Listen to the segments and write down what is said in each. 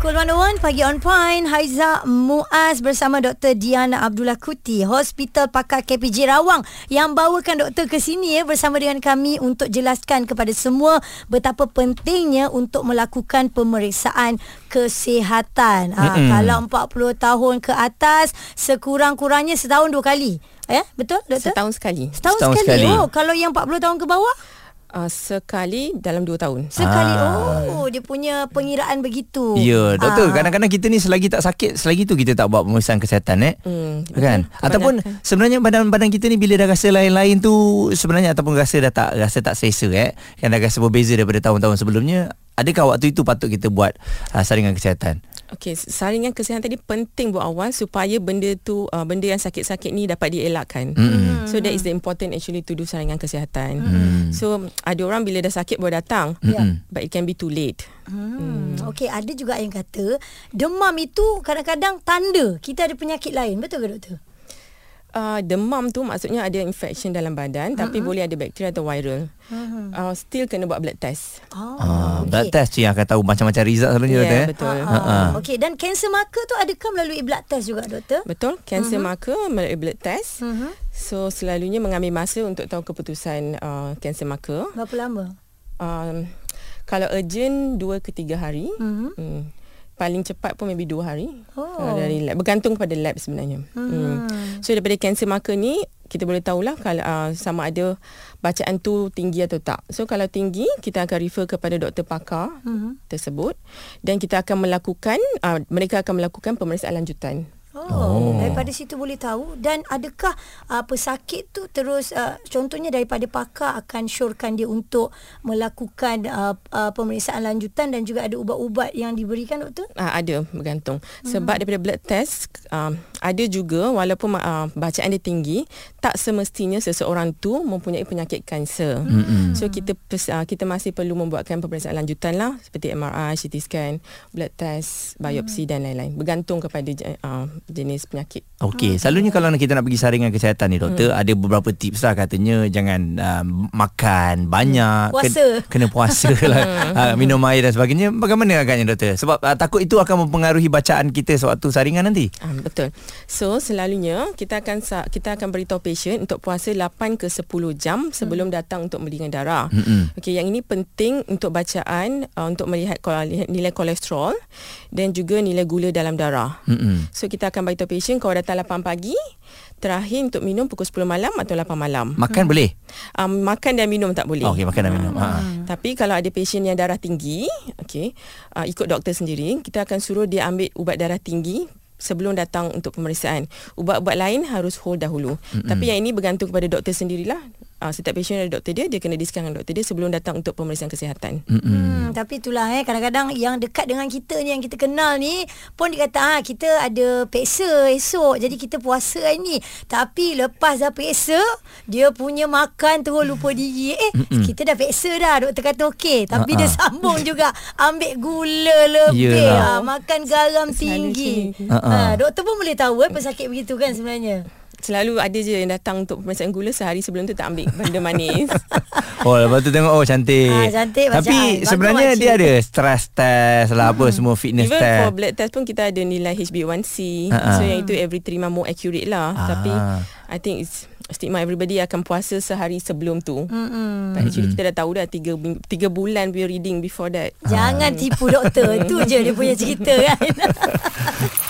Cool 101 pagi on point Haiza Muaz bersama Dr. Diana Abdullah Kuti Hospital Pakar KPJ Rawang yang bawakan doktor ke sini ya bersama dengan kami untuk jelaskan kepada semua betapa pentingnya untuk melakukan pemeriksaan kesihatan. Ha, kalau 40 tahun ke atas sekurang-kurangnya setahun dua kali. Ya, betul doktor? Setahun sekali. Setahun, Setahun sekali. sekali. Oh, kalau yang 40 tahun ke bawah? Uh, sekali dalam dua tahun. Sekali. Ah. Oh, dia punya pengiraan begitu. Ya, Ah. doktor, kadang-kadang kita ni selagi tak sakit, selagi tu kita tak buat pemeriksaan kesihatan eh. Hmm, Kan? betul. Ataupun Kebanyakan. sebenarnya badan-badan kita ni bila dah rasa lain-lain tu sebenarnya ataupun rasa dah tak rasa tak selesa eh. Kan dah rasa berbeza daripada tahun-tahun sebelumnya. Adakah waktu itu patut kita buat uh, saringan kesihatan? Okey, saringan kesihatan tadi penting buat awal supaya benda tu uh, benda yang sakit-sakit ni dapat dielakkan. Mm-mm. So that is the important actually to do saringan kesihatan. Mm. So ada orang bila dah sakit baru datang. Mm-mm. But it can be too late. Hmm. Okey, ada juga yang kata demam itu kadang-kadang tanda kita ada penyakit lain. Betul ke doktor? Uh, demam tu maksudnya ada infection dalam badan uh-huh. tapi boleh ada bakteria atau viral. Uh-huh. Uh, still kena buat blood test. Oh, Ah, blood test tu yang akan tahu macam-macam result selalunya Ya, doktor eh. betul. Ha, ha. Okey, dan cancer marker tu adakah melalui blood test juga doktor? Betul, cancer uh-huh. marker melalui blood test. Mhm. So selalunya mengambil masa untuk tahu keputusan uh, cancer marker. Berapa lama? Um, kalau urgent 2 ke 3 hari. Mhm. Hmm. Paling cepat pun maybe 2 hari. Oh. Kalau dari lab bergantung pada lab sebenarnya. Mhm. Hmm. So daripada cancer marker ni kita boleh tahulah kalau uh, sama ada bacaan tu tinggi atau tak. So kalau tinggi kita akan refer kepada doktor pakar Mhm. tersebut dan kita akan melakukan uh, mereka akan melakukan pemeriksaan lanjutan. Oh, oh, daripada situ boleh tahu dan adakah uh, pesakit tu terus uh, contohnya daripada pakar akan syorkan dia untuk melakukan uh, uh, pemeriksaan lanjutan dan juga ada ubat-ubat yang diberikan doktor? Uh, ada bergantung. Sebab daripada blood test um, ada juga walaupun uh, bacaan dia tinggi tak semestinya seseorang tu mempunyai penyakit kanser. Mm-hmm. So kita uh, kita masih perlu membuatkan pemeriksaan lanjutan lah seperti MRI, CT scan, blood test, biopsi mm. dan lain-lain. Bergantung kepada uh, jenis penyakit. Okey, selalunya kalau kita nak pergi saringan kesihatan ni doktor, ada beberapa tips lah katanya jangan uh, makan banyak, Puasa. Kena, kena puasa lah, uh, minum air dan sebagainya. Bagaimana agaknya doktor? Sebab uh, takut itu akan mempengaruhi bacaan kita sewaktu saringan nanti. Um, betul. So selalunya kita akan kita akan beritahu patient untuk puasa 8 ke 10 jam sebelum hmm. datang untuk belikan darah. Mm-mm. Okey, yang ini penting untuk bacaan uh, untuk melihat nilai kolesterol dan juga nilai gula dalam darah. Mm-mm. So kita akan beritahu patient kalau datang 8 pagi, terakhir untuk minum pukul 10 malam atau 8 malam. Makan boleh? Um, makan dan minum tak boleh. Oh, Okey, makan dan minum. Ha. Tapi kalau ada pasien yang darah tinggi, okey, uh, ikut doktor sendiri, kita akan suruh dia ambil ubat darah tinggi sebelum datang untuk pemeriksaan. Ubat-ubat lain harus hold dahulu. Mm-hmm. Tapi yang ini bergantung kepada doktor sendirilah. Uh, setiap pasien ada doktor dia, dia kena discuss dengan doktor dia sebelum datang untuk pemeriksaan kesihatan. Hmm, tapi itulah eh kadang-kadang yang dekat dengan kita ni yang kita kenal ni pun dia kata ah kita ada peksa esok jadi kita puasa hari ni. Tapi lepas dah peksa dia punya makan terus lupa diri. Eh Mm-mm. kita dah peksa dah doktor kata okey tapi Ha-ha. dia sambung juga ambil gula lebih ah, makan garam Selalu tinggi. Ha-ha. Ah, doktor pun boleh tahu eh pesakit begitu kan sebenarnya. Selalu ada je yang datang untuk pemeriksaan gula sehari sebelum tu tak ambil benda manis. Oh, lepas tu tengok oh cantik. Ah, cantik Tapi bacaan. Bagus, sebenarnya dia ada stress test lah apa semua fitness Even test. for blood test pun kita ada nilai HbA1c. Ha-ha. So yang itu every 3 month more accurate lah. Ah. Tapi I think it's stigma everybody akan puasa sehari sebelum tu. Hmm. But actually kita dah tahu dah 3 3 bulan punya reading before that. Jangan tipu doktor. Itu je dia punya cerita kan.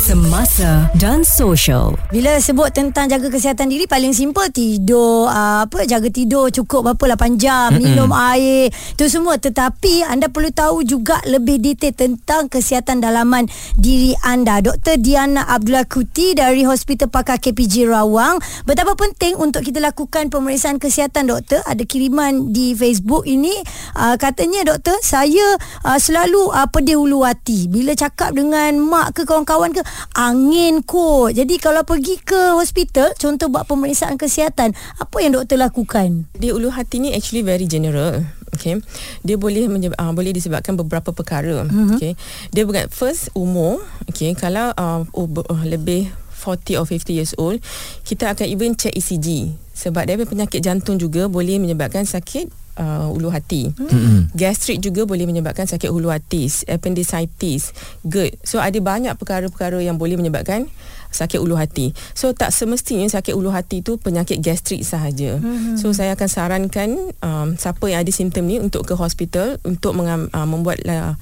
Semasa dan social. Bila sebut tentang jaga kesihatan diri paling simple tidur uh, apa jaga tidur cukup berapa 8 jam minum air itu semua. Tetapi anda perlu tahu juga lebih detail tentang kesihatan dalaman diri anda. Dr Diana Abdullah Kuti dari Hospital Pakar KPJ Rawang. Betapa penting untuk kita lakukan pemeriksaan kesihatan doktor. Ada kiriman di Facebook ini. Uh, katanya doktor saya uh, selalu uh, pedih ulu hati. Bila cakap dengan mak ke kawan-kawan ke angin kot. Jadi kalau pergi ke hospital contoh buat pemeriksaan kesihatan, apa yang doktor lakukan? Dia ulu hati ni actually very general. Okay, dia boleh menyebab, uh, boleh disebabkan beberapa perkara. Mm-hmm. Okay, dia bukan first umur. Okay, kalau uh, uh, lebih 40 or 50 years old, kita akan even check ECG sebab dia penyakit jantung juga boleh menyebabkan sakit uh, ulu hati. Mm-hmm. Gastrik juga boleh menyebabkan sakit ulu hati, appendicitis, GERD. So ada banyak perkara-perkara yang boleh menyebabkan sakit ulu hati. So tak semestinya sakit ulu hati tu penyakit gastrik sahaja. Mm-hmm. So saya akan sarankan um, siapa yang ada simptom ni untuk ke hospital untuk mengam, uh, membuat uh,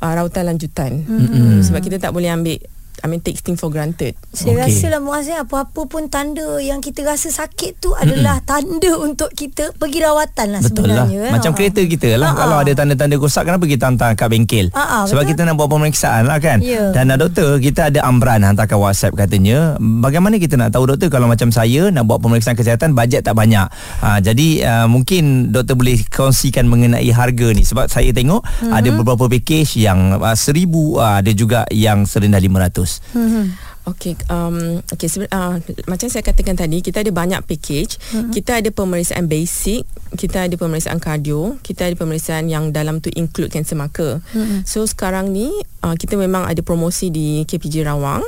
rawatan lanjutan. Mm-hmm. Sebab kita tak boleh ambil I mean take things for granted. Saya okay. rasa lah Muaz eh, apa-apa pun tanda yang kita rasa sakit tu adalah Mm-mm. tanda untuk kita pergi rawatan lah betul sebenarnya. Lah. Macam kereta kita lah. Ha-ha. Kalau ada tanda-tanda rosak kenapa kita hantar kat bengkel? Ha-ha, Sebab betul? kita nak buat pemeriksaan lah kan. Yeah. Dan uh, doktor kita ada Amran hantarkan WhatsApp katanya. Bagaimana kita nak tahu doktor kalau macam saya nak buat pemeriksaan kesihatan bajet tak banyak. Ha, jadi uh, mungkin doktor boleh kongsikan mengenai harga ni. Sebab saya tengok mm-hmm. ada beberapa package yang uh, seribu uh, ada juga yang serendah 500. Mm-hmm. Okay, um, okay uh, macam saya katakan tadi, kita ada banyak package. Mm-hmm. Kita ada pemeriksaan basic, kita ada pemeriksaan kardio, kita ada pemeriksaan yang dalam tu include cancer marker. Mm-hmm. So sekarang ni uh, kita memang ada promosi di KPJ Rawang.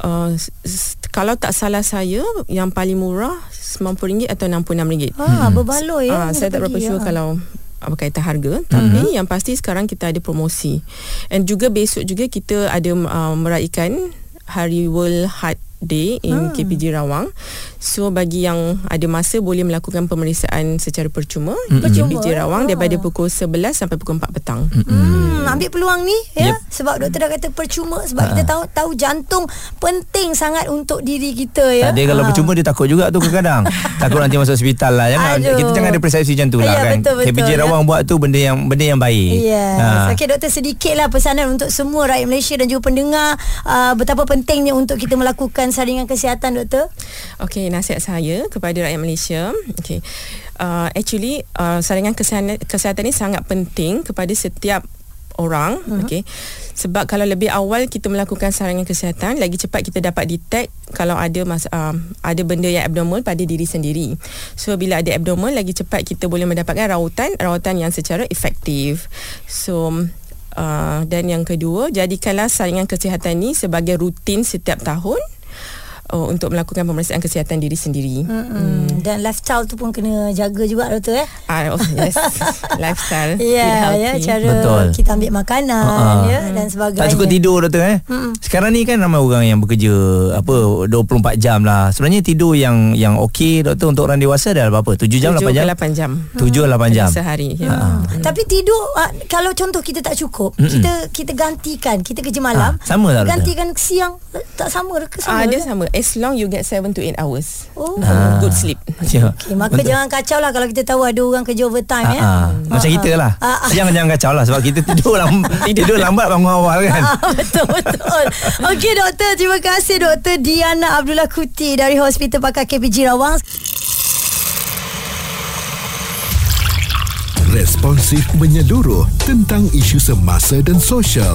Uh, kalau tak salah saya, yang paling murah RM90 atau RM66. Ah, berbaloi ya. Uh, saya tak berapa sure ya. kalau berkaitan harga tapi yang pasti sekarang kita ada promosi. And juga besok juga kita ada uh, meraihkan Hari World Heart Day in hmm. KPJ Rawang. So bagi yang ada masa boleh melakukan pemeriksaan secara percuma di. KPJ Rawang oh. daripada pukul 11 sampai pukul 4 petang. Hmm, ambil peluang ni ya yep. sebab doktor dah kata percuma sebab ha. kita tahu tahu jantung penting sangat untuk diri kita ya. Dia kalau ha. percuma dia takut juga tu kadang-kadang. takut nanti masuk hospital lah. Jangan Aduh. kita jangan ada persepsi macam tu lah ya, kan. Betul, betul, KPJ ya. Rawang buat tu benda yang benda yang baik. Ya. Ha. Okey doktor sedikitlah pesanan untuk semua rakyat Malaysia dan juga pendengar uh, betapa pentingnya untuk kita melakukan saringan kesihatan doktor? Okey, nasihat saya kepada rakyat Malaysia. Okey. Uh, actually uh, saringan kesihatan kesihatan ini sangat penting kepada setiap orang uh-huh. okey sebab kalau lebih awal kita melakukan saringan kesihatan lagi cepat kita dapat detect kalau ada mas, uh, ada benda yang abnormal pada diri sendiri so bila ada abnormal lagi cepat kita boleh mendapatkan rawatan rawatan yang secara efektif so uh, dan yang kedua jadikanlah saringan kesihatan ini sebagai rutin setiap tahun oh, untuk melakukan pemeriksaan kesihatan diri sendiri. Hmm. Dan lifestyle tu pun kena jaga juga doktor eh. Ah, oh, yes. lifestyle. Ya, yeah, ya, cara Betul. kita ambil makanan uh-huh. ya dan sebagainya. Tak cukup tidur doktor eh. Hmm. Sekarang ni kan ramai orang yang bekerja apa 24 jam lah. Sebenarnya tidur yang yang okey doktor untuk orang dewasa adalah berapa? 7 jam 7 8 jam? 8 jam. 7 hmm. 8 jam. Sehari. Ya. Uh-huh. Hmm. Tapi tidur uh, kalau contoh kita tak cukup, hmm. kita kita gantikan, kita kerja malam. Uh, sama doktor? Gantikan siang tak sama ke sama? Ah, dia sama as long you get 7 to 8 hours oh. uh, good sleep yeah. okay, maka Betul. jangan kacau lah kalau kita tahu ada orang kerja overtime uh, ya. Uh, macam uh, kita lah uh, uh. jangan jangan kacau lah sebab kita tidur lam- tidur lambat bangun awal kan uh, betul betul Okey doktor terima kasih doktor Diana Abdullah Kuti dari Hospital Pakar KPG Rawang responsif menyeluruh tentang isu semasa dan sosial